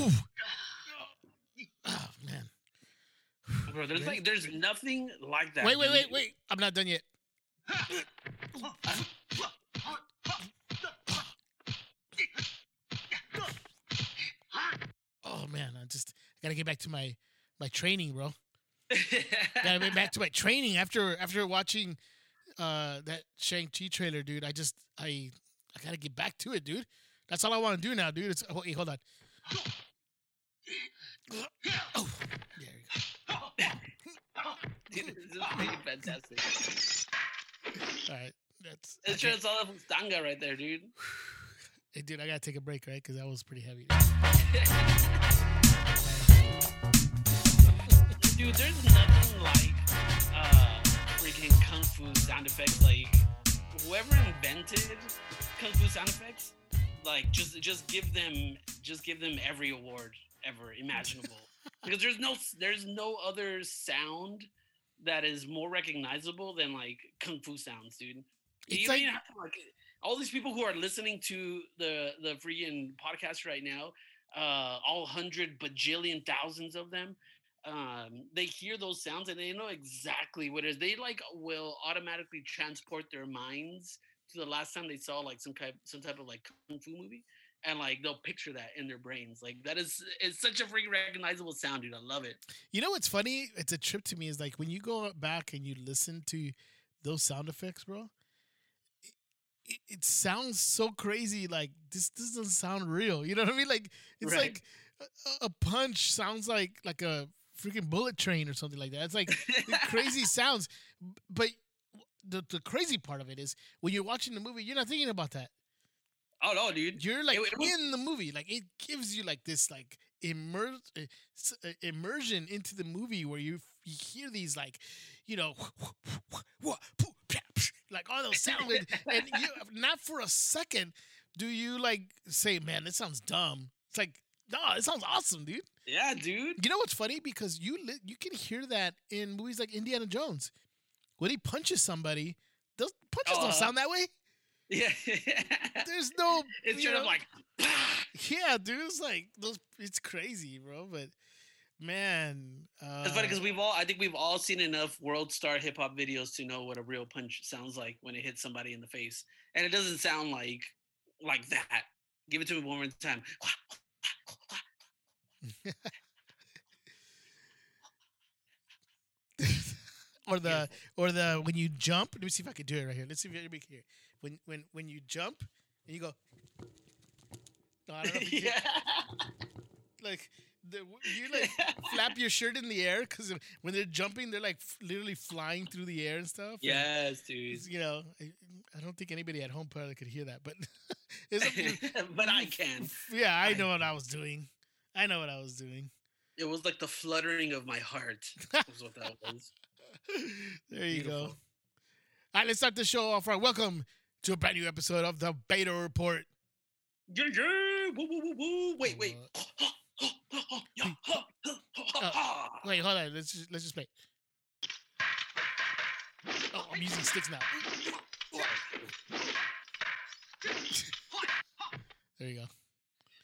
Oh man. Bro, there's like there's nothing like that. Wait, wait, wait, wait. I'm not done yet. Oh man, I just gotta get back to my my training, bro. gotta get back to my training after after watching uh that Shang Chi trailer, dude. I just I I gotta get back to it, dude. That's all I want to do now, dude. It's oh, wait, hold on. Oh, there you go. Dude, this is pretty fantastic. All right, that's. It's okay. just all of Stanga right there, dude. Hey, dude, I gotta take a break, right? Because that was pretty heavy. Dude, there's nothing like uh freaking kung fu sound effects. Like whoever invented kung fu sound effects, like just just give them just give them every award ever imaginable. because there's no there's no other sound that is more recognizable than like kung fu sounds, dude. It's you like- don't even have to like all these people who are listening to the the freaking podcast right now, uh, all hundred bajillion thousands of them, um, they hear those sounds and they know exactly what it is. They like will automatically transport their minds to the last time they saw like some type some type of like kung fu movie. And like they'll picture that in their brains. Like that is it's such a freaking recognizable sound, dude. I love it. You know what's funny? It's a trip to me. Is like when you go back and you listen to those sound effects, bro. It, it sounds so crazy. Like this, this doesn't sound real. You know what I mean? Like it's Right. like a, a punch sounds like like a freaking bullet train or something like that. It's like crazy sounds. But the the crazy part of it is when you're watching the movie, you're not thinking about that. Oh no, dude. You're like it was- in the movie. Like it gives you like this like immer- uh, immersion into the movie where you, you hear these like, you know, like all those sounds, and, you not for a second do you like say, man, this sounds dumb. It's like, no, it sounds awesome, dude. Yeah, dude. You know what's funny? Because you li- you can hear that in movies like Indiana Jones. When he punches somebody, those punches Uh, don't sound that way. Yeah. There's no. sort of like Yeah, dude, it's like those. It's crazy, bro. But man, uh, It's funny because we've all, I think we've all seen enough world star hip hop videos to know what a real punch sounds like when it hits somebody in the face, and it doesn't sound like like that. Give it to me one more time. or the or the when you jump. Let me see if I can do it right here. Let's see if everybody can hear. When when when you jump and you go. No, I don't know if you yeah. like the, you like flap your shirt in the air because when they're jumping, they're like f- literally flying through the air and stuff. and yes, dude. you know, I, I don't think anybody at home probably could hear that, but but I can. Yeah, I I- know what I was doing. I know what I was doing. It was like the fluttering of my heart. Was what that was. there you go. All right, let's start the show off right. Welcome to a brand new episode of the Beta Report. Yeah, yeah. Woo, woo, woo, woo. Wait, wait. Wait, hold on. Let's just let's just play. Oh, I'm using sticks now. There you go.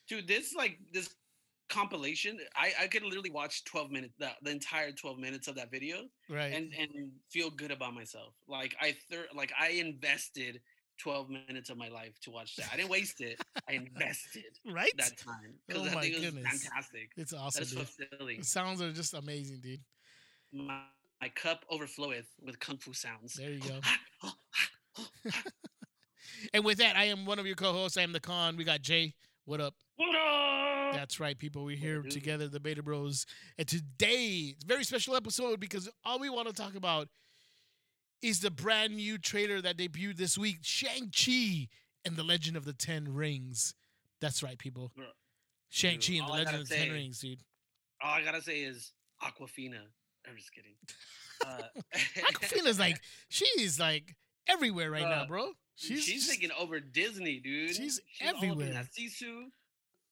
dude this like this compilation i i could literally watch 12 minutes the, the entire 12 minutes of that video Right. and and feel good about myself like i thir- like i invested 12 minutes of my life to watch that i didn't waste it i invested right? that time because Oh i my think it was goodness. fantastic it's awesome, that's fulfilling The sounds are just amazing, dude. my, my cup overfloweth with kung fu sounds There you oh, go. Ah, oh, ah, oh, ah. And with that, I am one of your co-hosts. I am the con. We got Jay. What up? what up That's right, people. We're here together, the Beta Bros. And today, it's a very special episode because all we want to talk about is the brand new trailer that debuted this week Shang-Chi and the Legend of the Ten Rings. That's right, people. Bro, Shang-Chi and the Legend of the Ten Rings, dude. all i gotta say is aquafina i'm just kidding uh, Awkwafina's like, she's like everywhere right now, Uh, bro. She's, She's, taking over Disney, dude. she's in everywhere. Sisu.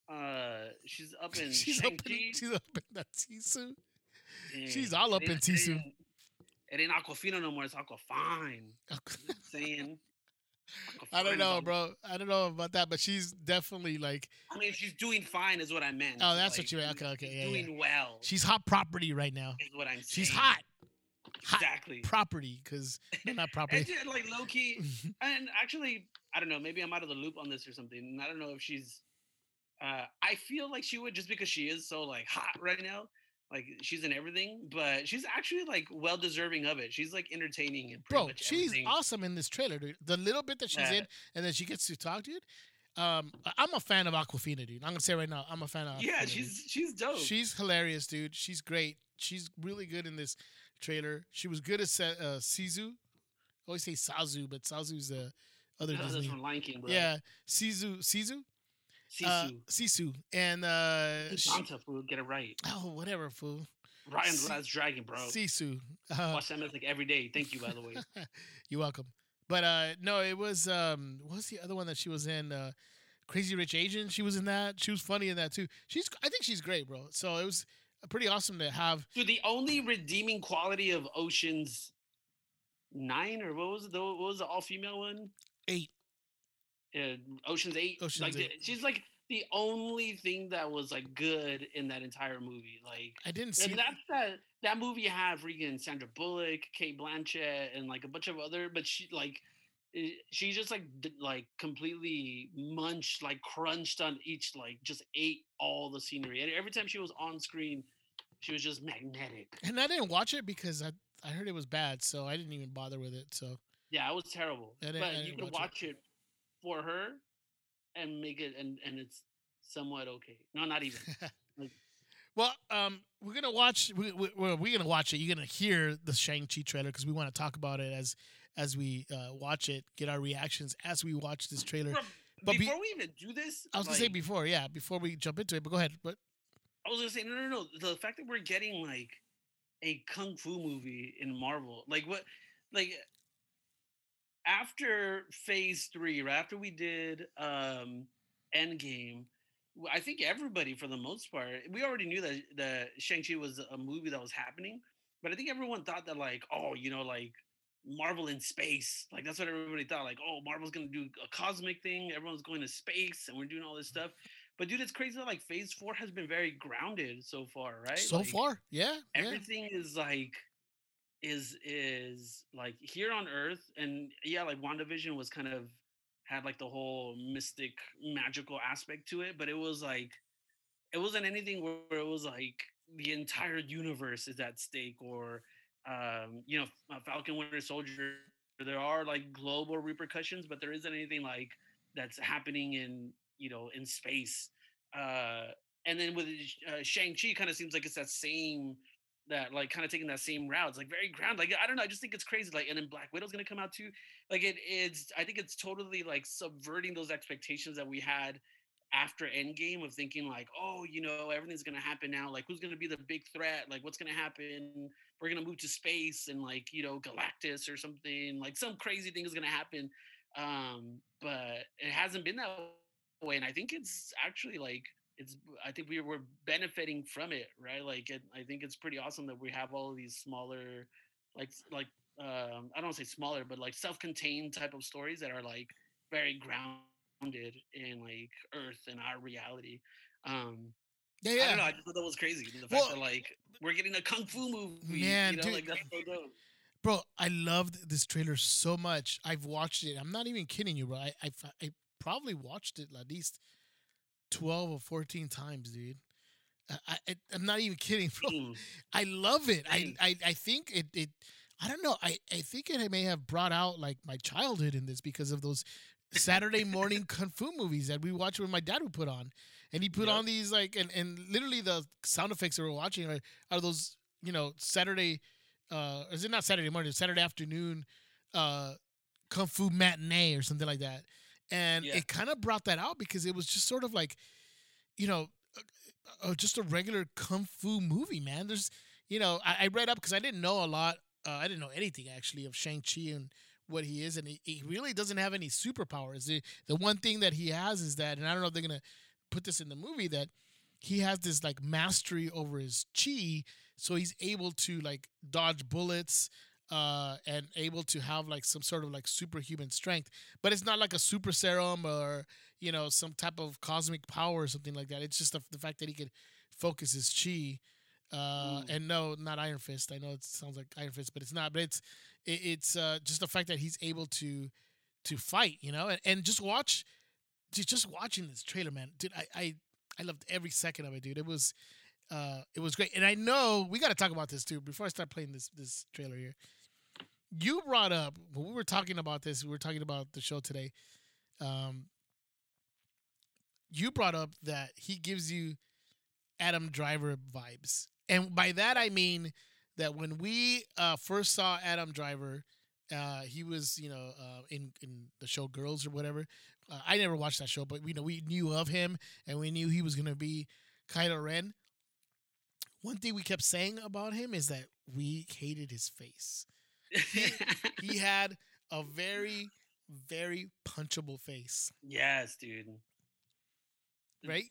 Uh, she's up in she's up in, Shang-Chi. she's up in. Yeah, she's all up in ain't- it Sisu. ain't- It ain't Aquafina no more. It's Aquafine. Saying I don't know, bro. I don't know about that, but she's definitely like. I mean, she's doing fine, is what I meant. Oh, that's like, what you meant. Okay, okay, yeah, doing yeah. well. She's hot property right now. Is what I'm saying. She's hot. Hot Exactly. property, because no, not property. just, like low key, and actually, I don't know. Maybe I'm out of the loop on this or something. I don't know if she's. Uh, I feel like she would just because she is so like hot right now. Like she's in everything, but she's actually like well deserving of it. She's like entertaining and pretty Bro, she's everything. awesome in this trailer, dude. The little bit that she's Yeah. in, and then she gets to talk, dude. Um, I'm a fan of Awkwafina, dude. I'm gonna say right now, I'm a fan of. Yeah, Awkwafina, dude. she's she's dope. She's hilarious, dude. She's great. She's really good in this trailer. She was good as uh, Sizu. I always say Sazu, but Sazu's the other No, that's from Lion King, bro. Yeah, Sizu, Sizu, Sisu. uh, Sisu, and uh, she, Danta, fool, get it right. oh whatever, fool, Ryan Si- the Last Dragon, bro. Sisu. Uh, Watch that mythic every day. Thank you, by the way. You're welcome. But uh, no, it was um, what was the other one that she was in? Uh, Crazy Rich Asian. She was in that. She was funny in that too. She's, I think she's great, bro. So it was pretty awesome to have. Dude, the only redeeming quality of Ocean's Nine or what was it? What was the all female one? Eight. Uh, Ocean's Eight. Ocean's like Eight. she's like the only thing that was like good in that entire movie. Like, I didn't see. and that's that that movie had freaking Sandra Bullock, Cate Blanchett, and like a bunch of other. But she like. She just like d- like completely munched, like crunched on each, like just ate all the scenery. And every time she was on screen, she was just magnetic. And I didn't watch it because I I heard it was bad, so I didn't even bother with it. So Yeah, it was terrible. But you can watch watch it. For her and make it and and it's somewhat okay. No, not even. well, um, we're gonna watch. We, we, we're, we're gonna watch it. You're gonna hear the Shang Chi trailer because we want to talk about it as as we uh, watch it. Get our reactions as we watch this trailer. But be- before we even do this, I was gonna say before, yeah, before we jump into it. But go ahead. But I was gonna say no, no, no. The fact that we're getting like a kung fu movie in Marvel, like what, like after Phase Three, right after we did um Endgame, i think everybody, for the most part, we already knew that the Shang Chi was a movie that was happening, but I think everyone thought that like, oh, you know, like Marvel in space, like that's what everybody thought. Like, oh, Marvel's gonna do a cosmic thing. Everyone's going to space, and we're doing all this stuff. But dude, it's crazy that like Phase Four has been very grounded so far, right? so Like, far, yeah, yeah. everything is like is is like here on earth and yeah like wandavision was kind of had like the whole mystic magical aspect to it but it was like it wasn't anything where, it was like the entire universe is at stake or um you know uh, falcon winter soldier there are like global repercussions but there isn't anything like that's happening in you know in space uh and then with uh, shang-chi kind of seems like it's that same that like kind of taking that same route. It's like very ground. Like I don't know. I just think it's crazy. Like and then Black Widow's gonna come out too. Like it is. I think it's totally like subverting those expectations that we had after Endgame of thinking like, oh, you know, everything's gonna happen now. Like who's gonna be the big threat? Like what's gonna happen? We're gonna move to space and like you know Galactus or something. Like some crazy thing is gonna happen. Um, but it hasn't been that way, and I think it's actually like it's i think we were benefiting from it right like it, i think it's pretty awesome that we have all of these smaller like like um i don't say smaller but like self-contained type of stories that are like very grounded in like earth and our reality um yeah, i don't know i just thought that was crazy the fact Well, that like we're getting a kung fu movie Man, you know dude, like that's so dope Bro, I loved this trailer so much. I've watched it. I'm not even kidding you, bro. I I, I probably watched it at least twelve or fourteen times, dude. I, I I'm not even kidding, bro. Mm. I love it. I, I I think it it. I don't know. I I think it may have brought out like my childhood in this because of those Saturday morning kung fu movies that we watched when my dad would put on, and he put Yep. on these like and and literally the sound effects that we're watching are, are those you know Saturday, uh, is it not Saturday morning? Saturday afternoon, uh, kung fu matinee or something like that, and Yeah. it kind of brought that out because it was just sort of like, you know, uh, uh, just a regular kung fu movie, man. There's, you know, I, I read up because I didn't know a lot. Uh, I didn't know anything actually of Shang Chi and what he is, and he, he really doesn't have any superpowers. The the one thing that he has is that, and I don't know if they're gonna put this in the movie that he has this like mastery over his chi, so he's able to like dodge bullets. Uh, and able to have like some sort of like superhuman strength. But it's not like a super serum or you know some type of cosmic power or something like that. It's just the, the fact that he could focus his chi. Uh, Mm. and no, not Iron Fist. I know it sounds like Iron Fist, but it's not. But it's it, it's uh, just the fact that he's able to to fight, you know, and, and just watch, just just watching this trailer, man, dude. I, I I loved every second of it, dude. It was uh, it was great, and I know we got to talk about this too before I start playing this this trailer here. You brought up when we were talking about this. We were talking about the show today. Um, you brought up that he gives you Adam Driver vibes, and by that I mean that when we uh, first saw Adam Driver, uh, he was you know uh, in in the show Girls or whatever. Uh, I never watched that show, but we know we knew of him and we knew he was gonna be Kylo Ren. One thing we kept saying about him is that we hated his face. He had a very, very punchable face, yes, dude. right?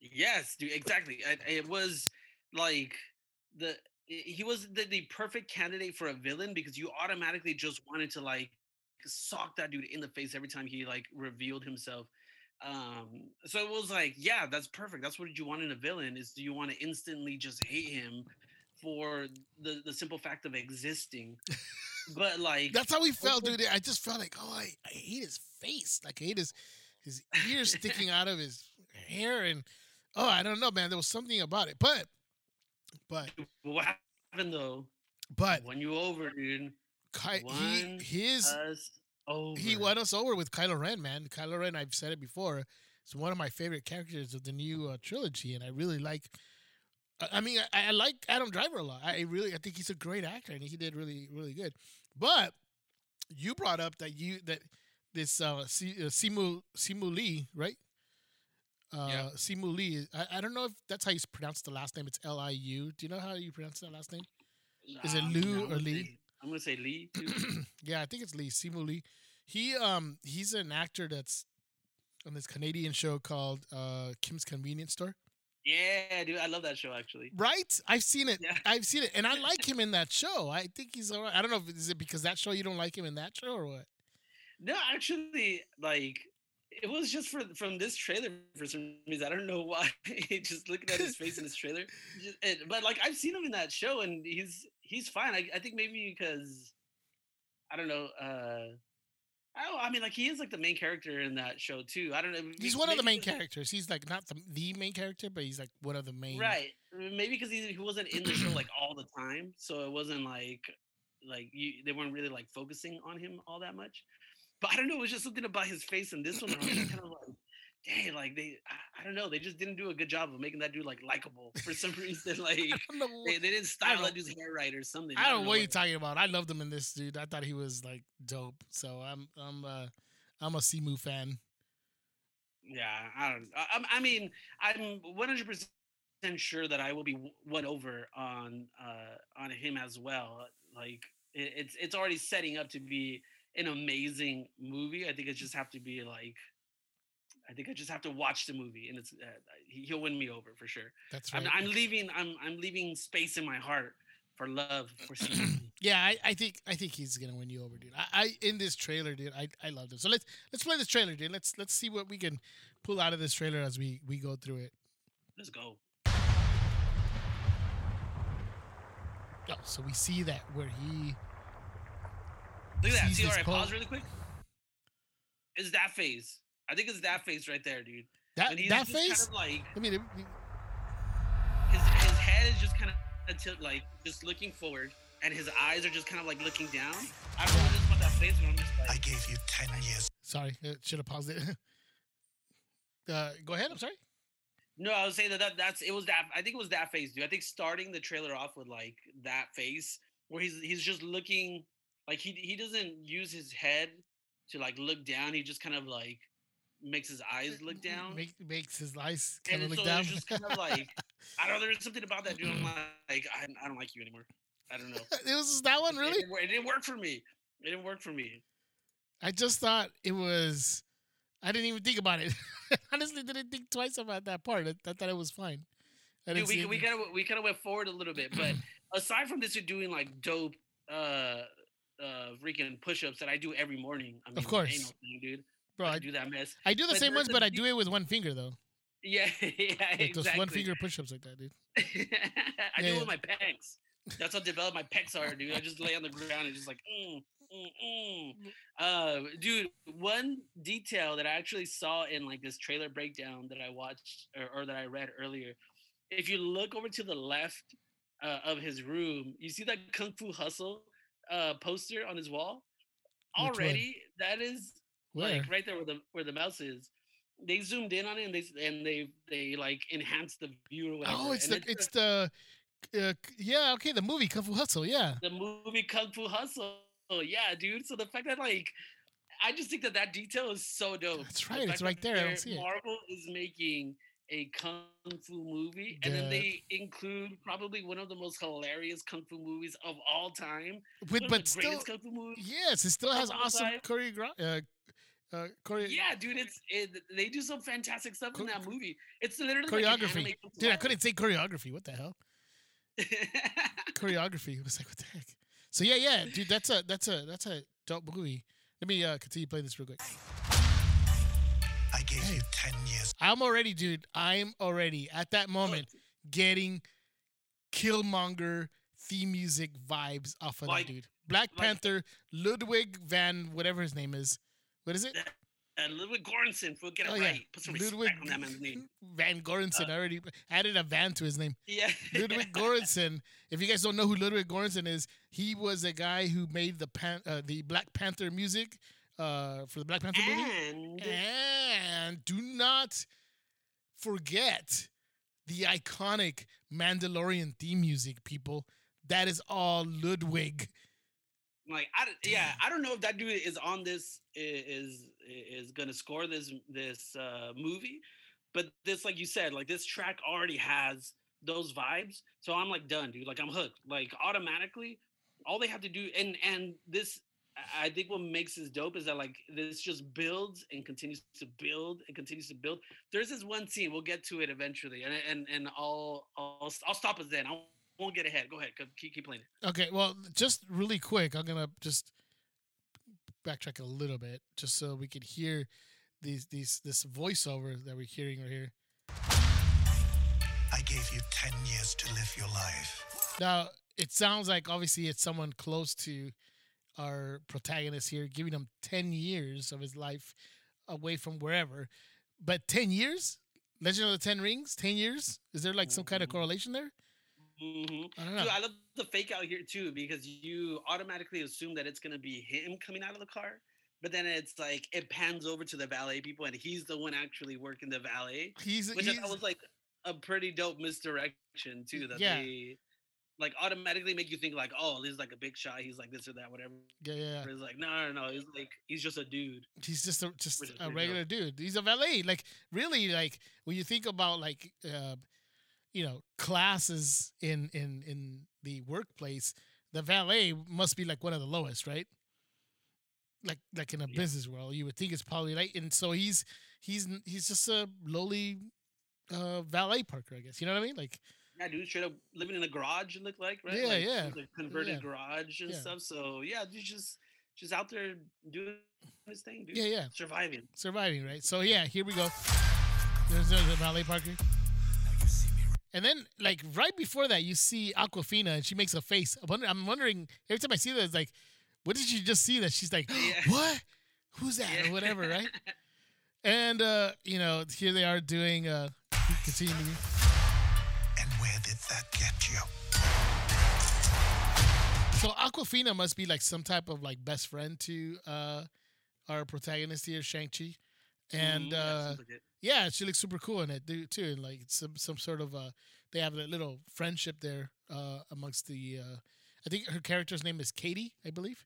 Yes, dude. Exactly. It, it was like the he was the, the perfect candidate for a villain because you automatically just wanted to like sock that dude in the face every time he like revealed himself. Um, so it was like, yeah, that's perfect. That's what you want in a villain is do you want to instantly just hate him for the the simple fact of existing? But like That's how we felt, dude. I just felt like, oh, I, I hate his face. Like I hate his his ears sticking out of his hair, and oh, I don't know, man. There was something about it, but but what happened though? but when you over, dude. Ky- he his over. he won us over with Kylo Ren, man. Kylo Ren, I've said it before, is one of my favorite characters of the new uh, trilogy, and I really like. I- mean, I, I like Adam Driver a lot. I really, I think he's a great actor, and he did really, really good. But you brought up that you that this uh, uh, Simu Simu Lee, right? Uh, Yeah. Simu Lee. I, I don't know if that's how you pronounce the last name. It's L I U. Do you know how you pronounce that last name? Is it Lou I'm or Lee? say- I'm gonna say Lee. Too. yeah, I think it's Lee Simu Lee. He um he's an actor that's on this Canadian show called uh Kim's Convenience Store. Yeah, dude, I love that show actually. Right? I've seen it. Yeah. I've seen it, and I like him in that show. I think he's alright. I don't know if is it because that show you don't like him in that show or what. No, actually, like it was just for from this trailer for some reason. I don't know why. just looking at his face in this trailer, just, it, but like I've seen him in that show, and he's he's fine. I, I think maybe because I don't know. uh Don't, I mean, like he is like the main character in that show too. I don't know. He's one of the main characters. He's like not the, the main character, but he's like one of the main. Right. Maybe because he, he wasn't in the show like all the time, so it wasn't like like you they weren't really like focusing on him all that much. But I don't know, it was just something about his face in this one. I was kind of like, dang, like they I, I don't know, they just didn't do a good job of making that dude like likable for some reason. Like I they, they didn't style don't- that dude's hair right or something. I don't know what you're talking about. I loved him in this, dude. I thought he was like dope. So I'm I'm uh I'm a Simu fan. Yeah, I don't. I, I'm- I mean, I'm 100 percent sure that I will be won over on uh, on him as well. Like it, it's it's already setting up to be an amazing movie. I think it just have to be like. I think I just have to watch the movie, and it's uh, he- he'll win me over for sure. That's right. I'm, I'm leaving. I'm I'm leaving space in my heart for love for Yeah, I, I think I think he's gonna win you over, dude. I, I in this trailer, dude, I, I loved him. So let's let's play this trailer, dude. Let's let's see what we can pull out of this trailer as we we go through it. Let's go. Oh, so we see that where he Look at that. See, all right, this quote. pause really quick. Is that face. I think it's that face right there, dude. that And he's that just kind face. of like I mean, it, his his head is just kind of tilt, like just looking forward, and his eyes are just kind of like looking down. I don't know what it is about that face, but I'm just I gave you 10 years. sorry, it should have paused it. uh, go ahead. I'm sorry. no, I was saying that, that that's it was that. I think it was that face, dude. I think starting the trailer off with like that face, where he's he's just looking like he he doesn't use his head to like look down. He just kind of like makes his eyes look down. Make, makes his eyes kind of so look down. it's just kind of like I don't know. There's something about that dude. I'm like, I, I don't like you anymore. I don't know. it was that one, It really. didn't, it didn't work for me. It didn't work for me. I just thought it was. I didn't even think about it. Honestly, didn't think twice about that part. I, I thought it was fine. Dude, we we kind of we kind of went forward a little bit, but aside from this, you're doing like dope uh uh freaking push-ups that I do every morning. I mean, Of course. no thing, dude. Bro, I I, do that mess. I do the but same ones, but I do it with one finger though. Yeah, yeah, Like exactly. those one finger push-ups like that, dude. I Yeah, do it yeah. with my pecs. That's how developed my pecs are, dude. I just lay on the ground and just like, mm, mm, mm. Uh, dude, one detail that I actually saw in like this trailer breakdown that I watched or, or that I read earlier. If you look over to the left uh, of his room, you see that Kung Fu Hustle uh, poster on his wall. Already, that is Where? like right there where the where the mouse is. They zoomed in on it and they and they they like enhanced the view or whatever. oh, it's and the it's the uh, yeah okay the movie Kung Fu Hustle yeah. the movie Kung Fu Hustle. Yeah, dude. So the fact that like, I just think that that detail is so dope. That's right, it's right there, I don't see it. Marvel is making a kung fu movie, and then they include probably one of the most hilarious kung fu movies of all time. With but the still greatest kung fu movies. yes, it still has awesome choreography, uh, uh, choreo- Yeah, dude, it's it, they do some fantastic stuff Cho- in that movie. It's literally like an choreography. anime Dude, I couldn't say choreography. What the hell? choreography. It was like, what the heck? So yeah, yeah, dude, that's a that's a that's a dope movie. Let me uh, continue playing this real quick. I gave Hey. you 10 years. I'm already, dude. I'm already at that moment getting Killmonger theme music vibes off of Like- that dude. Black like- Panther, Ludwig van whatever his name is. What is it? and Ludwig Göransson, we'll get it Oh, yeah. Put some respect Ludwig on that man's name. Van Goranson. I already added a van to his name. Yeah, Ludwig Göransson. If you guys don't know who Ludwig Göransson is, he was a guy who made the pan, uh, the Black Panther music uh, for the Black Panther movie. and And do not forget the iconic Mandalorian theme music, people. That is all Ludwig. Like I yeah, I don't know if that dude is on this is is gonna score this this uh, movie, but this like you said, like this track already has those vibes, so I'm like done, dude. Like I'm hooked. Like automatically, all they have to do and and this. I- think what makes this dope is that like this just builds and continues to build and continues to build. There's this one scene. We'll get to it eventually, and and and I'll I'll I'll stop us then. I won't get ahead. Go ahead. Keep keep playing it. Okay, well, just really quick, I'm gonna just backtrack a little bit, just so we could hear these these this voiceover that we're hearing right here. I gave you 10 years to live your life. Now, it sounds like obviously it's someone close to our protagonist here, giving him 10 years of his life away from wherever. But 10 years? Legend of the Ten Rings? 10 years? Is there like some kind of correlation there? Hmm I. Dude, I love the fake out here too because you automatically assume that it's gonna be him coming out of the car, but then it's like it pans over to the valet people and he's the one actually working the valet, He's, which I he's thought was like a pretty dope misdirection too. That Yeah. they like automatically make you think like, oh, this is like a big shot. He's like this or that, whatever. yeah, yeah. It's like no, no, no. He's like he's just a dude. He's just a just a regular dude. He's a valet. Like really, like when you think about like uh, you know classes in in in the workplace, the valet must be like one of the lowest, right? Like like in a Yeah. business world, you would think it's probably like, and so he's he's he's just a lowly uh, valet parker, I guess. You know what I mean? Like Yeah, dude, straight up living in a garage. It looked like right. Yeah, like, yeah, like converted yeah. garage and Yeah. stuff. So yeah, dude, just just out there doing his thing, dude. yeah, yeah, surviving. surviving, right? So yeah, here we go. There's the the valet parker. And then, like right before that, you see Awkwafina, and she makes a face. I'm wondering, I'm wondering every time I see that, it's like, what did you just see? That she's like, Yeah. what? Who's that? Yeah. Or whatever, right? And uh, you know, here they are doing. Uh, continue. And where did that get you? So Awkwafina must be like some type of like best friend to uh, our protagonist here, Shang Chi, and Mhm, uh, sounds like it. Yeah, she looks super cool in it too. And like some some sort of uh they have a little friendship there uh amongst the uh I think her character's name is Katie, I believe.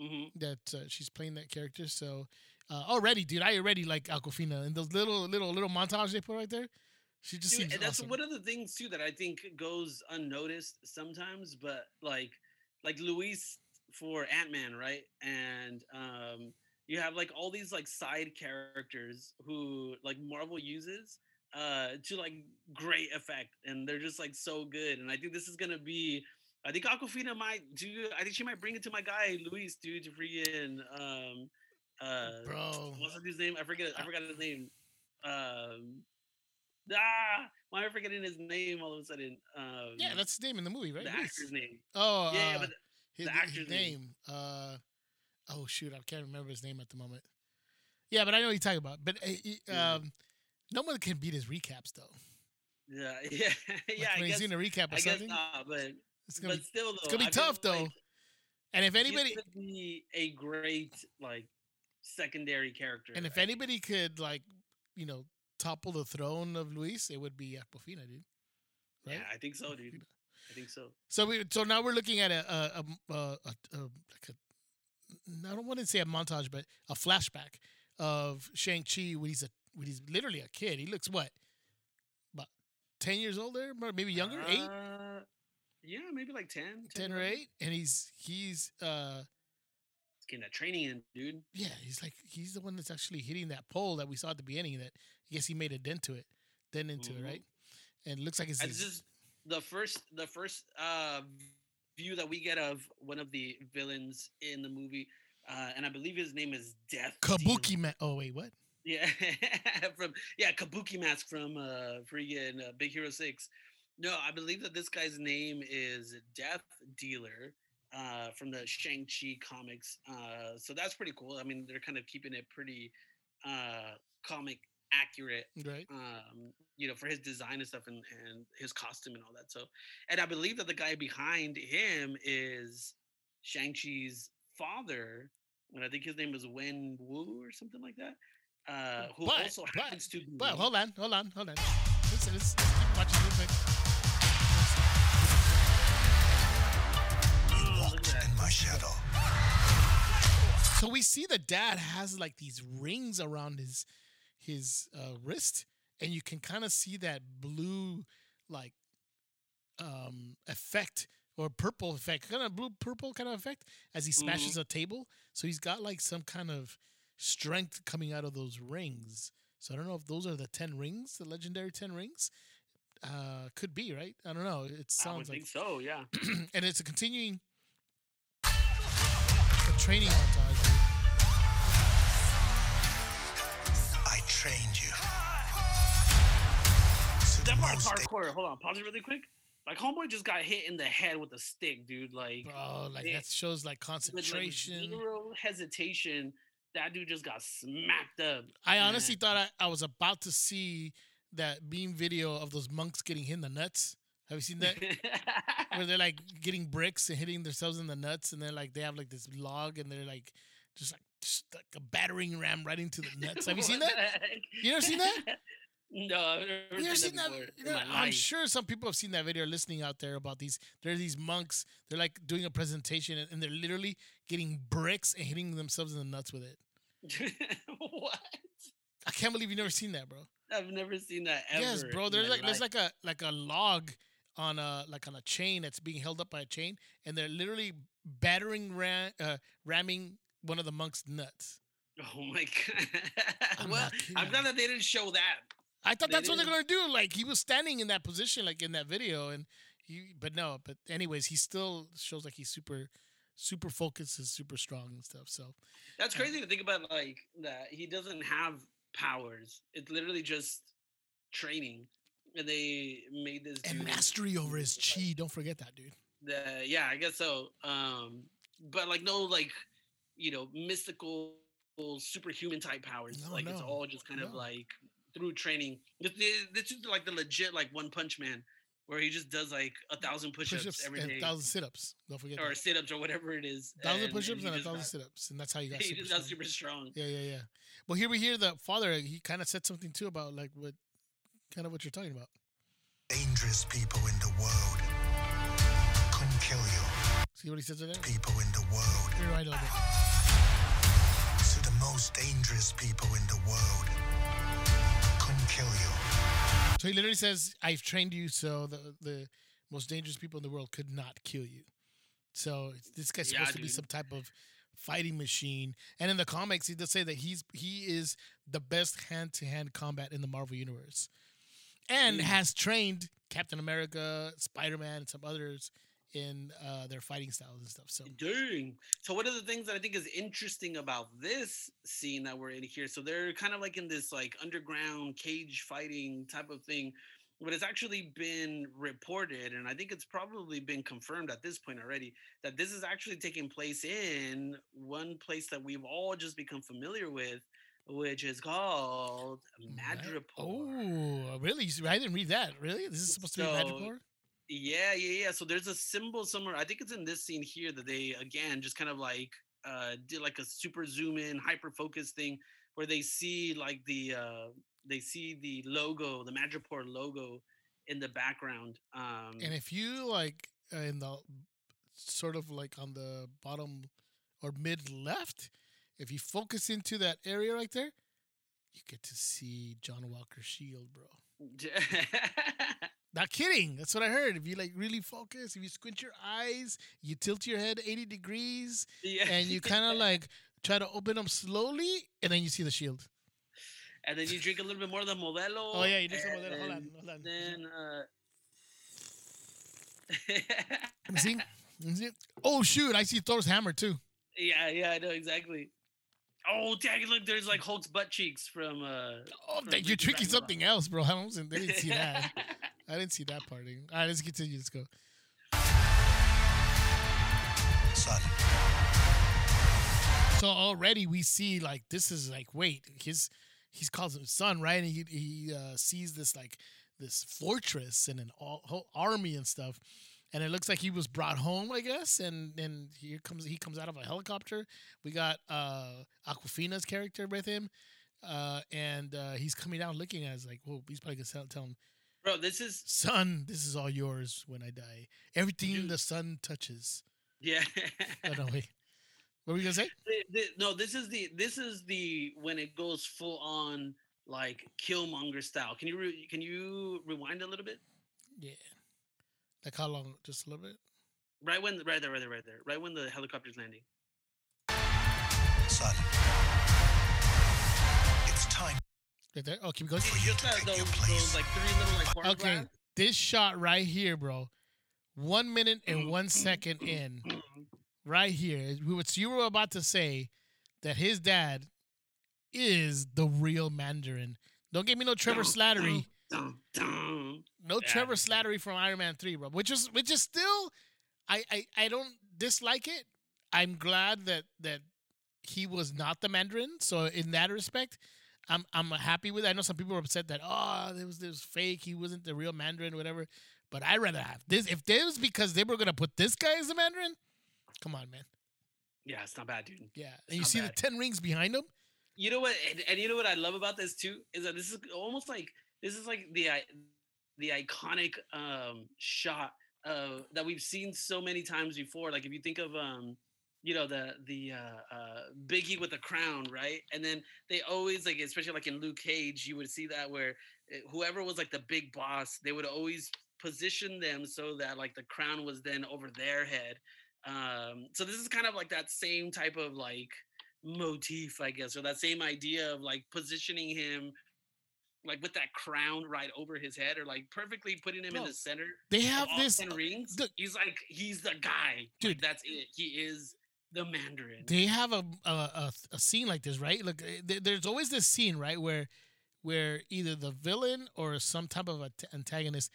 Mhm. That uh, she's playing that character. So uh already, dude, I already like Awkwafina and those little little little montage they put right there. She just Dude, that's awesome. one of the things too that I think goes unnoticed sometimes, but like like Luis for Ant Man, right? And um you have like all these like side characters who like Marvel uses uh to like great effect and they're just like so good. And I think this is gonna be I think Awkwafina might do. I think she might bring it to my guy Luis, dude, to freaking um, uh, Bro. what's his name? I forget. I forgot his name. Um, ah, why am I forgetting his name all of a sudden? Um, Yeah, that's his name in the movie, right? the Luis. actor's name. Oh, yeah, uh, but his, the his actor's name. name. Uh, oh shoot, I can't remember his name at the moment. Yeah, but I know what you're talking about. But uh, um, no one can beat his recaps though. yeah, yeah, Like, yeah. I when guess, he's in a recap or I guess something, not, but it's gonna but be. still, though, It's gonna be I tough though. like and if anybody, be a great like secondary character. and if I think. anybody could like, you know, topple the throne of Luis, it would be Awkwafina, dude. Right? yeah, I think so, dude. I think so. So we so now we're looking at a a, a, a, a, a like a I don't want to say a montage, but a flashback of Shang Chi when he's a when he's literally a kid. He looks what about ten years older, maybe younger, eight, Uh, yeah, maybe like 10. 10 or eight, and he's he's uh He's getting that training in, dude. yeah he's like he's the one that's actually hitting that pole that we saw at the beginning. That I guess he made a dent to it, dent into Mhm. it, right? And it looks like it's And this is the first the first uh view that we get of one of the villains in the movie. Uh, and I believe his name is Death. Kabuki man. Oh wait, what? Yeah, from yeah, Kabuki Mask from uh freaking uh, Big Hero Six. No, I believe that this guy's name is Death Dealer uh, from the Shang Chi comics. Uh, so that's pretty cool. I mean, they're kind of keeping it pretty uh, comic accurate Right. um, you know, for his design and stuff and, and his costume and all that. So, and I believe that the guy behind him is Shang-Chi's father, and I think his name is Wen Wu or something like that. Uh, who But- also but- happens to be. Well, hold on, hold on, hold on. Listen, let's, let's keep watching real quick. Look Walked at that. in my shadow. So we see the dad has like these rings around his his uh, wrist, and you can kind of see that blue like um effect or purple effect, kind of blue purple kind of effect as he smashes a table. So he's got like some kind of strength coming out of those rings. So I don't know if those are the ten rings, the legendary ten rings. Uh, could be right. I don't know. It sounds like think so. Yeah. and it's a continuing a training. Trained you. To That the part's most hardcore. Hold on, pause it really quick. Like homeboy just got hit in the head with a stick, dude. Like Bro, like Yeah. that shows like with like concentration. zero hesitation. That dude just got smacked up. I honestly thought I, I was about to see that beam video of those monks getting hit in the nuts. Have you seen that? Where they're like getting bricks and hitting themselves in the nuts, and then like they have like this log, and they're like just like just like a battering ram right into the nuts. Have you seen that? You never seen that? No, I've never You ever seen that that? before you in know, my I'm sure some people have seen that video listening out there about these. There are these monks. They're like doing a presentation, and, and they're literally getting bricks and hitting themselves in the nuts with it. what? I can't believe you've never seen that, bro. I've never seen that ever. yes, bro. There's like there's like a like a log on a like on a chain that's being held up by a chain, and they're literally battering ram, uh, ramming one of the monks' nuts. Oh my god. I'm well. I'm glad that they didn't show that. I thought They that's what they're gonna do. Like he was standing in that position, like in that video, and he. But no. But anyways, he still shows like he's super, super focused and super strong and stuff. So That's Yeah. crazy to think about. Like that, he doesn't have powers. It's literally just training, and they made this and mastery over his chi. Don't forget that, dude. The, yeah, I guess so. Um, but like no like you know mystical superhuman type powers. No, like it's all just kind of like through training. This, this- this is like the legit like One Punch Man, where he just does like a thousand push-ups, Push-ups every and day, thousand sit-ups. Don't forget or that. sit-ups or whatever it is. thousand and- push-ups he and a thousand got- sit-ups, and that's how you got. He super just got strong. super strong. Yeah, yeah, yeah. Well, here we hear the father. He kind of said something too about like what, kind of what you're talking about. dangerous people in the world couldn't kill you. See what he says there? People in the world. You're right a little bit. To the most dangerous people in the world couldn't kill you. So he literally says, "I've trained you so the the most dangerous people in the world could not kill you." So this guy's Yeah, supposed to be some type of fighting machine. And in the comics, he does say that he's he is the best hand to hand combat in the Marvel universe, and Mm. has trained Captain America, Spider Man, and some others in uh, their fighting styles and stuff. So Dang. So one of the things that I think is interesting about this scene that we're in here, so they're kind of like in this like underground cage fighting type of thing, but it's actually been reported, and I think it's probably been confirmed at this point already that this is actually taking place in one place that we've all just become familiar with, which is called Madripoor. Oh, really? I didn't read that. Really? This is supposed to be So, Madripoor? Yeah, yeah, yeah. So there's a symbol somewhere. I think it's in this scene here that they again just kind of like uh did like a super zoom in, hyper focus thing where they see like the uh they see the logo, the Madripoor logo in the background. Um And if you like uh, in the sort of like on the bottom or mid left, if you focus into that area right there, you get to see John Walker's shield, bro. Not kidding. That's what I heard. If you like really focus, if you squint your eyes, you tilt your head 80 degrees, yeah. and you kind of like try to open them slowly, and then you see the shield. and then you drink a little bit more of the Modelo. Oh, yeah, you drink some Modelo. Hold on, then- hold on. Then uh see. See. Oh shoot! I see Thor's hammer too. Yeah, yeah, I know exactly. Oh, dang! Look, there's like Hulk's butt cheeks from. uh Oh, from you're drinking something else, bro. I don't. I didn't see that. I didn't see that parting. All right, let's continue. Let's go. Son, So already we see like this is like wait his he's calls him son right and he he uh, sees this like this fortress and an all, whole army and stuff and it looks like he was brought home I guess and and here comes he comes out of a helicopter we got uh Awkwafina's character with him uh and uh he's coming down looking at us like well he's probably gonna tell, tell him Bro, this is son this is all yours when I die everything Dude. the sun touches yeah. oh, no wait what were you gonna say Th- th- no, this is the this is the when it goes full on like Killmonger style. Can you re- can you rewind a little bit? yeah like how long just a little bit Right when right there, right there, right there, right when the helicopter's landing. son. Right there. Oh, keep going. For you that, those, those like little like Okay, glass. this shot right here, bro. One minute and mm-hmm. one second in, right here. what you were about to say that his dad is the real Mandarin. Don't give me no Trevor Slattery. No Trevor Slattery from Iron Man Three, bro. Which is which is still, I I, I don't dislike it. I'm glad that that he was not the Mandarin. So in that respect, I'm I'm happy with. It. I know some people are upset that oh, there was this fake. He wasn't the real Mandarin, whatever. But I'd rather have this. If this was because they were gonna put this guy as the Mandarin, come on, man. Yeah, it's not bad, dude. Yeah, and you see bad. the ten rings behind him. You know what? And, and you know what I love about this too is that this is almost like this is like the the iconic um shot uh that we've seen so many times before. Like if you think of um you know the the uh, uh Biggie with the crown, right? And then they always like, especially like in Luke Cage, you would see that where uh, whoever was like the big boss, they would always position them so that like the crown was then over their head. Um, so this is kind of like that same type of like motif, I guess, or that same idea of like positioning him like with that crown right over his head, or like perfectly putting him in the center. They have this. 10 rings. look- he's like he's the guy, Dude. Like, that's it. He is the Mandarin. they have a a, a a scene like this, right? Look, eh, there- there's always this scene, right, where where either the villain or some type of ant- antagonist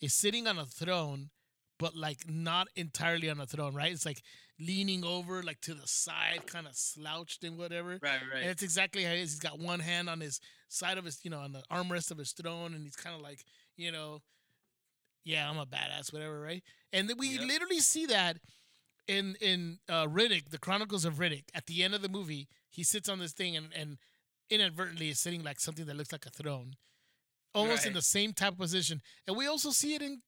is sitting on a throne, but like not entirely on a throne, right? It's like leaning over, like to the side, kind of slouched and whatever. right, right. And it's exactly how it is. He's got one hand on his side of his, you know, on the armrest of his throne, and he's kind of like, you know, yeah, I'm a badass, whatever, right? And then we Yep. literally see that in in uh, Riddick, the Chronicles of Riddick. At the end of the movie, he sits on this thing and and inadvertently is sitting like something that looks like a throne, almost in the same type of position. And we also see it in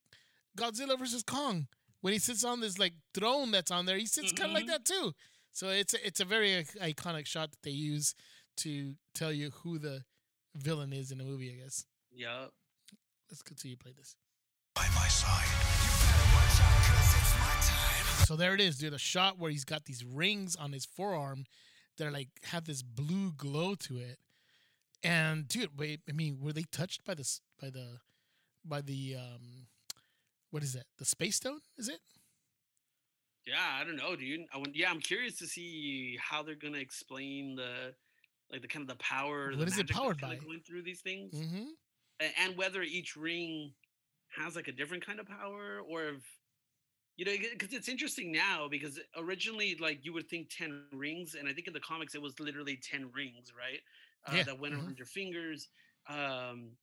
Godzilla versus Kong when he sits on this like throne that's on there. He sits kind of like that too. So it's a, it's a very iconic shot that they use to tell you who the villain is in the movie. I guess. Yup. Let's continue to play this. By my side. So there it is, dude. A shot where he's got these rings on his forearm that are like have this blue glow to it. And dude, wait, I mean, were they touched by this by the by the um what is that? The space stone? Is it? Yeah, I don't know, dude. I want, yeah, I'm curious to see how they're gonna explain the like the kind of the power. What the is it powered by? Going through these things, Mm-hmm. a- and whether each ring has like a different kind of power, or if you know, because it's interesting now because originally like you would think ten rings, and I think in the comics it was literally ten rings, right? Uh, Yeah, That went mhm. around your fingers. Um,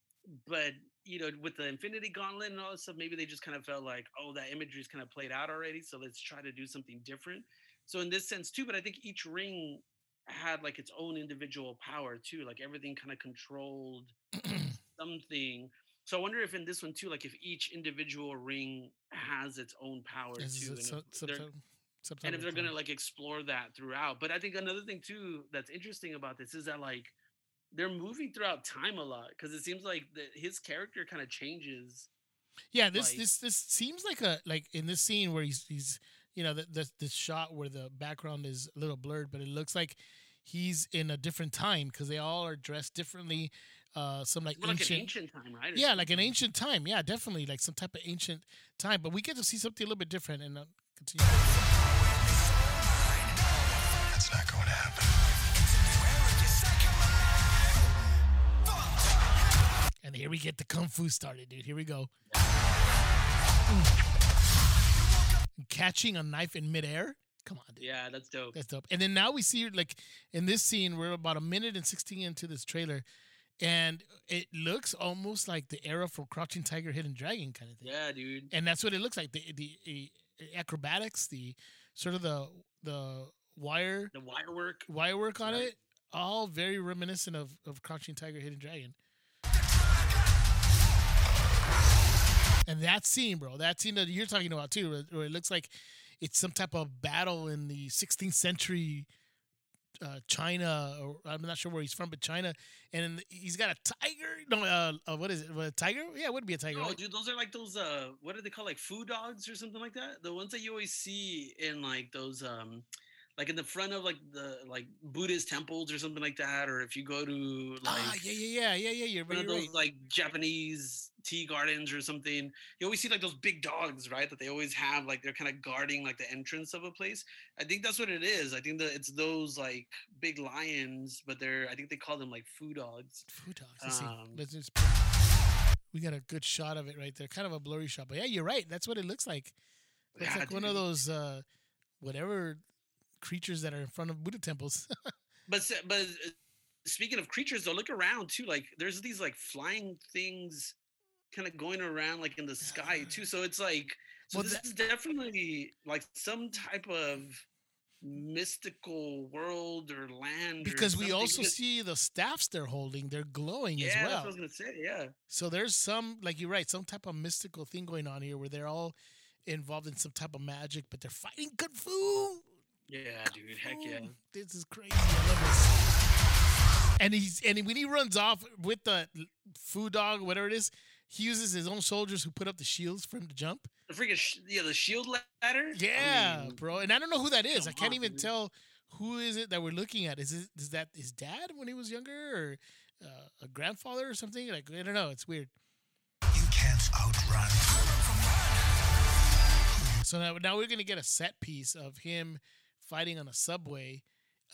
but you know, with the Infinity Gauntlet and all this stuff, maybe they just kind of felt like, oh, that imagery is kind of played out already, so let's try to do something different. So in this sense too, but I think each ring had like its own individual power too, like everything kind of controlled something. So I wonder if in this one too, like if each individual ring has its own power This too, and if and if they're gonna like explore that throughout. But I think another thing too that's interesting about this is that like they're moving throughout time a lot because it seems like the, his character kind of changes. Yeah, this like- this this seems like a like in this scene where he's he's you know the, the this shot where the background is a little blurred, but it looks like he's in a different time because they all are dressed differently. Uh, some like More like ancient, an ancient time, right? or yeah, like an ancient time. Yeah, definitely like some type of ancient time. But we get to see something a little bit different and uh, continue. That's not going to happen. And here we get the kung fu started, dude. Here we go. Catching a knife in midair. Come on, dude. Yeah, that's dope. That's dope. And then now we see like in this scene, we're about a minute and sixteen into this trailer, and it looks almost like the era for Crouching Tiger, Hidden Dragon kind of thing. Yeah, dude. And that's what it looks like. The the, the acrobatics, the sort of the the wire The wire work. wire work on Right. it, all very reminiscent of of Crouching Tiger, Hidden Dragon. And that scene, bro, that scene that you're talking about too, where, where it looks like it's some type of battle in the 16th century uh, China, or I'm not sure where he's from, but China, and he's got a tiger. No, uh, uh, what is it? A tiger? Yeah, it would be a tiger. No, right? dude, those are like those uh what do they call like foo dogs or something like that? The ones that you always see in like those um like in the front of like the like Buddhist temples or something like that, or if you go to like ah, yeah, yeah, yeah, yeah, yeah. You're one of those right. like Japanese tea gardens or something. You always see like those big dogs, right? That they always have like they're kind of guarding like the entrance of a place. I think that's what it is. I think that it's those like big lions, but they're I think they call them like foo dogs. Foo dogs. Um, Let's just. We got a good shot of it right there. Kind of a blurry shot, but yeah, you're right. That's what it looks like. It's Yeah, like one of those uh, whatever creatures that are in front of Buddha temples. But but uh, speaking of creatures, though, look around too. Like there's these like flying things, kind of going around like in the sky too. So it's like so Well, this that- is definitely like some type of mystical world or land. or because we also see the staffs they're holding; they're glowing yeah, as that's what I well. was gonna say. Yeah, So there's some, like you're right, some type of mystical thing going on here where they're all involved in some type of magic, but they're fighting kung fu. yeah, dude. Heck yeah. This is crazy. I love this. And he's and when he runs off with the foo dog, whatever it is, he uses his own soldiers who put up the shields for him to jump. The freaking sh- yeah, the shield ladder. I Yeah, mean, bro. And I don't know who that is. I can't on, even dude. tell who is it that we're looking at. Is it is that his dad when he was younger, or uh, a grandfather or something? Like I don't know. It's weird. You can't outrun. So now, now we're gonna get a set piece of him fighting on a subway,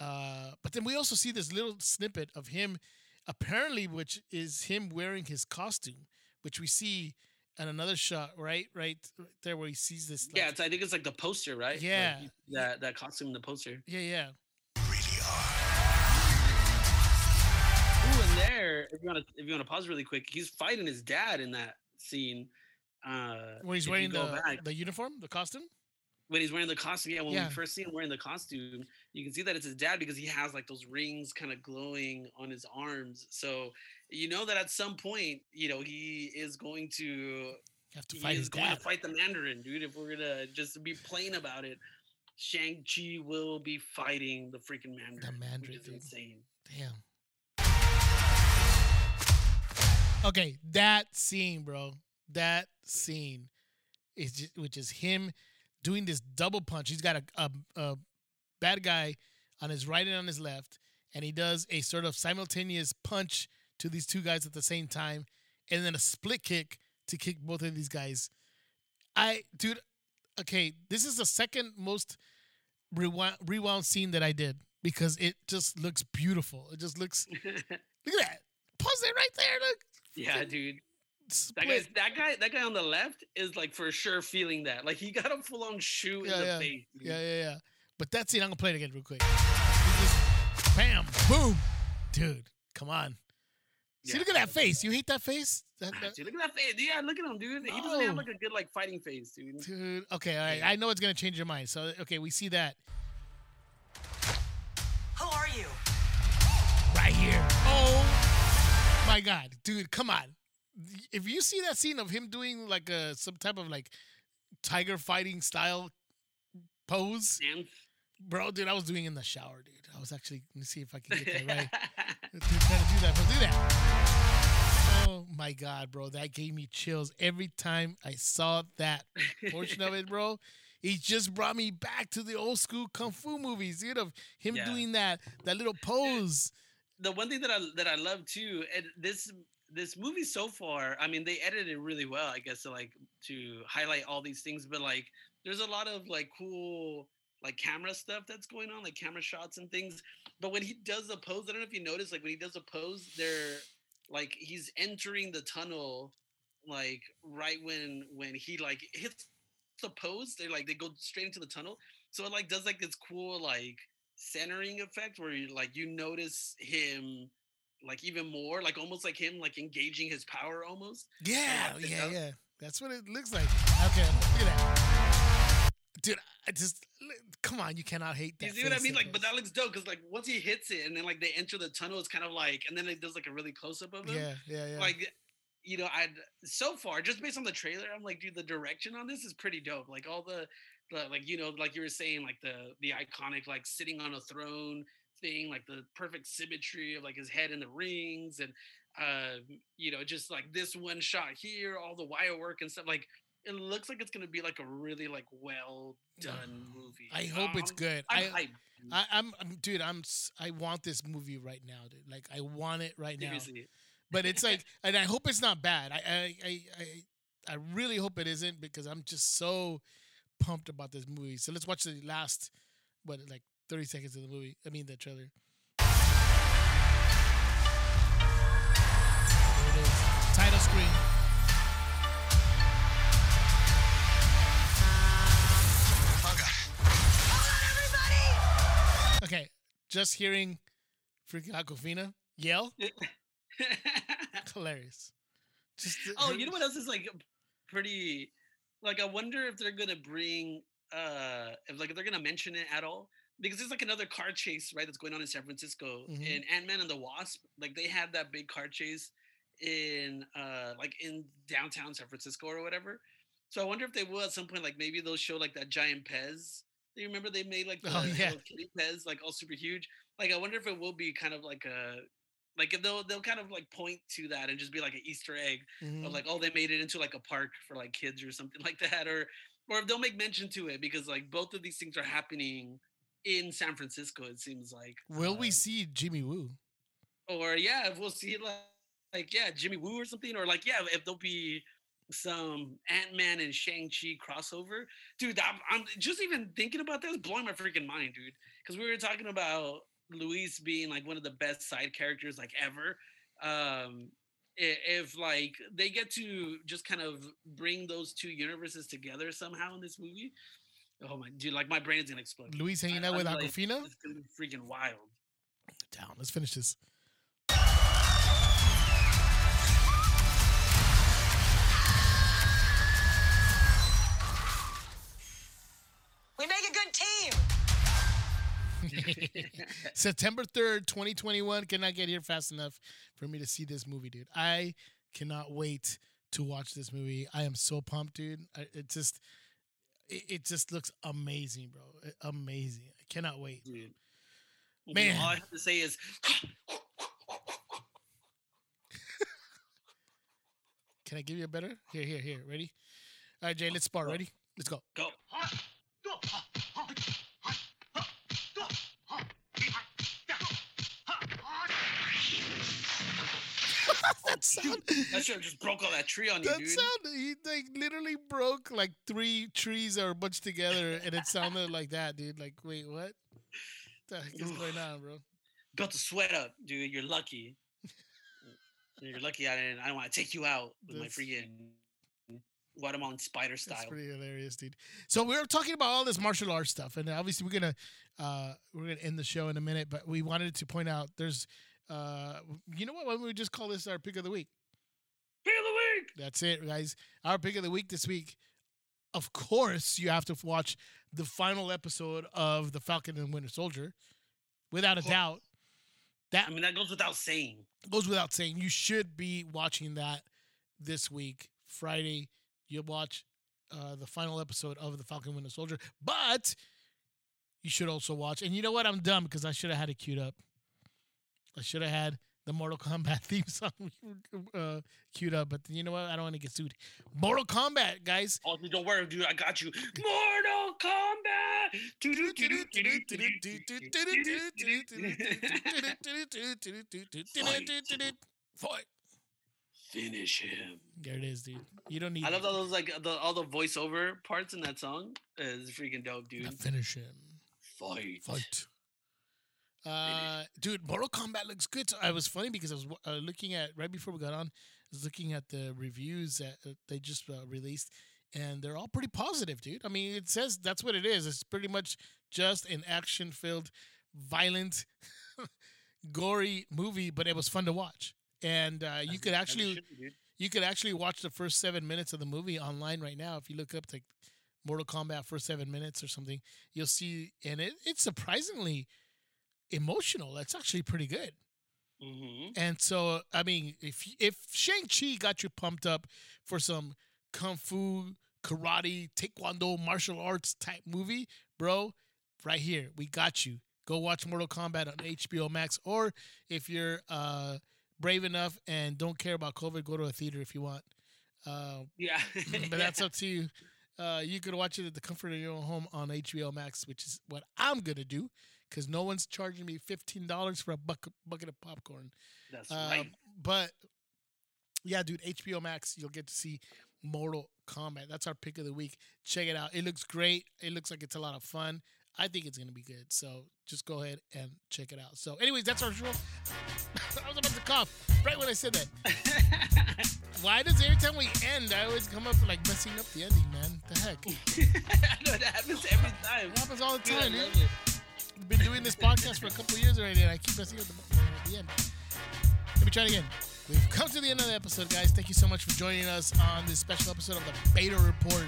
uh, but then we also see this little snippet of him, apparently, which is him wearing his costume, which we see in another shot, right, right, there where he sees this. Yeah, it's, I think it's like the poster, right? Yeah. you- that that costume in the poster. yeah, yeah. You really are. Ooh, and there, if you want to, if you want to pause really quick, he's fighting his dad in that scene. Uh, When he's wearing the back, the uniform, the costume. when he's wearing the costume, yeah, when Yeah. we first see him wearing the costume, you can see that it's his dad because he has like those rings kind of glowing on his arms. So you know that at some point, you know, he is going to have to fight his going dad. to fight the Mandarin, dude. If we're gonna just be plain about it, Shang Chi will be fighting the freaking Mandarin, The Mandarin, is dude. insane. Damn. Okay, that scene, bro. That scene is just, which is him doing this double punch. He's got a, a a bad guy on his right and on his left, and he does a sort of simultaneous punch to these two guys at the same time, and then a split kick to kick both of these guys. I, dude, okay, this is the second most rewound, rewound scene that I did because it just looks beautiful. It just looks. look at that. Pause it right there. Look. yeah, dude. That guy, that guy, that guy on the left is like for sure feeling that. Like he got a full on shoe Yeah, in the yeah. face. dude. Yeah, yeah, yeah. But that scene, I'm gonna play it again real quick. Just- bam, boom, dude. Come on. See, look at that face. You hate that face, that, ah, that- Dude, look at that face. Yeah, look at him, dude. He doesn't No. have like a good like fighting face, dude. dude. Okay, all right. I know it's gonna change your mind. So, okay, we see that Who are you? right here. Oh my god, dude, come on. If you see that scene of him doing like a some type of like tiger fighting style pose, And bro, dude, I was doing it in the shower, dude. I was actually let me see if I can get that right. Dude, trying to do that, but do that. Oh my god, bro, that gave me chills every time I saw that portion of it, bro. It just brought me back to the old school kung fu movies, dude, of him Yeah. doing that that little pose. the one thing that I that I love too, and this this movie so far, I mean, they edited it really well, I guess, to like to highlight all these things. But like, there's a lot of like cool like camera stuff that's going on, like camera shots and things. But when he does a pose, I don't know if you notice, like when he does a pose, they're like he's entering the tunnel, like right when when he like hits the pose, they like they go straight into the tunnel. So it like does like this cool like centering effect where you like you notice him like even more like almost like him like engaging his power almost Yeah, yeah, yeah. That's what it looks like. Okay, look at that. Dude, I just come on, you cannot hate that. you see what i mean like but that looks dope because like once he hits it and then like they enter the tunnel it's kind of like and then it does like a really close-up of him Yeah, yeah, yeah. like you know i'd so far just based on the trailer i'm like dude the direction on this is pretty dope like all the, the like you know like you were saying like the the iconic like sitting on a throne thing like the perfect symmetry of like his head in the rings and uh you know just like this one shot here all the wire work and stuff like it looks like it's gonna be like a really like well done movie I hope it's Um, good. I'm I. I, I'm, I'm, dude. I'm. I want this movie right now, dude. Like, I want it right now. Seriously. But it's like, and I hope it's not bad. I, I, I, I, I really hope it isn't because I'm just so pumped about this movie. So let's watch the last, what, like 30 seconds of the movie. I mean, the trailer. There it is. Title screen. Just hearing freaking Awkwafina yell, hilarious. Just Oh, you know what else is like pretty like I wonder if they're gonna bring uh if like if they're gonna mention it at all. Because there's like another car chase, right, that's going on in San Francisco. Mhm. In Ant Man and the Wasp, like they had that big car chase in uh like in downtown San Francisco or whatever. So I wonder if they will at some point, like maybe they'll show like that giant Pez. You remember they made like the Oh, yeah. Kitty Pez, like all super huge? Like I wonder if it will be kind of like a like if they'll they'll kind of like point to that and just be like an Easter egg Mhm. of like oh they made it into like a park for like kids or something like that or or if they'll make mention to it because like both of these things are happening in San Francisco it seems like Will we Uh, see Jimmy Woo? or yeah if we'll see like like yeah Jimmy Woo or something or like yeah if there'll be some Ant-Man and Shang-Chi crossover dude I'm, I'm just even thinking about this blowing my freaking mind dude because we were talking about Luis being like one of the best side characters like ever um if like they get to just kind of bring those two universes together somehow in this movie oh my dude like my brain is gonna explode Luis hanging I- out with I'm like, Awkwafina? it's gonna be freaking wild Down. Let's finish this. September 3rd, 2021. Cannot get here fast enough for me to see this movie, dude. I cannot wait to watch this movie. I am so pumped, dude. I, it just it, it just looks amazing, bro. Amazing. I cannot wait. Dude, Man. all I have to say is Can I give you a better? Here, here, here. Ready? All right, Jay, let's spar. Ready? Let's go. go. that sound. That should have just broke all that tree on you, That dude. sound. He like literally broke like three trees that were bunched together, and it sounded like that, dude. Like, wait, what? The heck is going on, bro? Built a sweat up, dude. You're lucky. You're lucky I didn't. I don't want to take you out with my That's- freaking watermelon spider That's style. pretty hilarious, dude. So we were talking about all this martial arts stuff, and obviously we're gonna uh, we're gonna end the show in a minute. But we wanted to point out there's, uh, you know what? Why don't we just call this our pick of the week? Pick of the week. That's it, guys. Our pick of the week this week. Of course, you have to watch the final episode of The Falcon and Winter Soldier, without a doubt. That I mean, that goes without saying. goes without saying. You should be watching that this week, Friday. You'll watch uh, the final episode of The Falcon and Winter Soldier, but you should also watch. And you know what? I'm dumb because I should have had it queued up. I should have had the Mortal Kombat theme song uh, queued up, but you know what? I don't want to get sued. Mortal Kombat, guys. Oh, don't worry, dude. I got you. Mortal Kombat. Fight. Finish him. There it is, dude. You don't need. I love all those like the, all the voiceover parts in that song. Is freaking dope, dude. finish him. Fight. Fight. Uh, dude, Mortal Kombat looks good. So I was funny because I was uh, looking at right before we got on. I was looking at the reviews that uh, they just uh, released, and they're all pretty positive, dude. I mean, it says that's what it is. It's pretty much just an action-filled, violent, gory movie, but it was fun to watch. And uh, you could it- as it actually you could actually watch the first seven minutes of the movie online right now. If you look up like Mortal Kombat first seven minutes or something, you'll see, and it, it's surprisingly emotional. That's actually pretty good. Mhm. And so, I mean, if if Shang Chi got you pumped up for some kung fu, karate, taekwondo, martial arts type movie, bro, right here, we got you. Go watch Mortal Kombat on HBO Max, or if you're uh, brave enough and don't care about COVID, go to a theater if you want. Uh, Yeah. but that's up to you. Uh, you could watch it at the comfort of your own home on HBO Max, which is what I'm gonna do, because no one's charging me fifteen dollars for a bucket bucket of popcorn. That's Uh, right. But yeah, dude, HBO Max, you'll get to see Mortal Kombat. That's our pick of the week. Check it out. It looks great. It looks like it's a lot of fun. I think it's gonna be good. So just go ahead and check it out. So, anyways, that's our show. I was about to cough right when I said that. Why does every time we end, I always come up like messing up the ending, man? The heck? I know that happens every time. It happens all the time, dude. Been doing this podcast for a couple of years already, and I keep messing up the, at the end. Let me try it again. We've come to the end of the episode, guys. Thank you so much for joining us on this special episode of the Beta Report.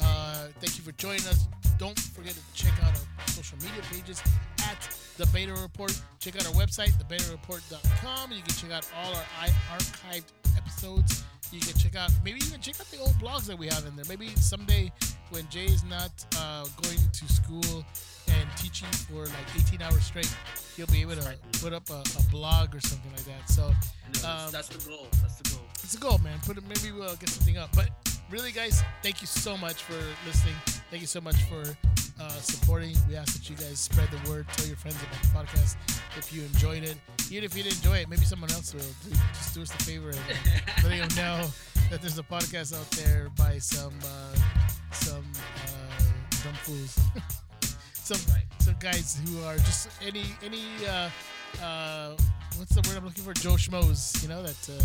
Uh, thank you for joining us. Don't forget to check out our social media pages at the Beta Report. Check out our website, thebetareport.com. You can check out all our archived episodes. You can check out, maybe even check out the old blogs that we have in there. Maybe someday when Jay is not uh, going to school and teaching for like 18 hours straight, he'll be able to put up a, a blog or something like that. So Um, that's the goal. That's the goal. it's a goal, man. Put it, maybe we'll get something up. But really, guys, thank you so much for listening. Thank you so much for uh, supporting. We ask that you guys spread the word, tell your friends about the podcast if you enjoyed it. Even if you didn't enjoy it, maybe someone else will. Just do us a favor and letting them know that there's a podcast out there by some uh, some uh, dumb fools, some some guys who are just any any uh, uh, what's the word I'm looking for? Joe Schmoes, you know that. Uh,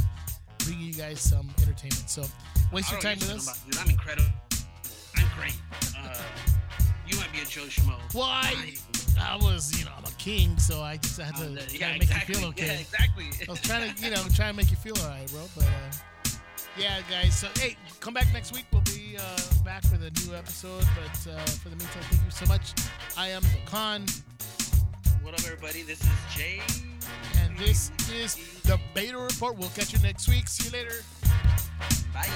bring you guys some entertainment. So waste your time with us. Dude, I'm incredible. I'm great. Uh, you might be a Joe Schmo. Well, I, I was, you know, I'm a king, so I just had to Uh, yeah, make exactly. you feel okay. Yeah, exactly. I was trying to, you know, trying to make you feel alright, bro. But uh, yeah, guys. So hey, come back next week. We'll be uh, back with a new episode. But uh, for the meantime, thank you so much. I am the Khan, what up, everybody? This is Jay. and this is the Beta Report. We'll catch you next week. See you later. Bye.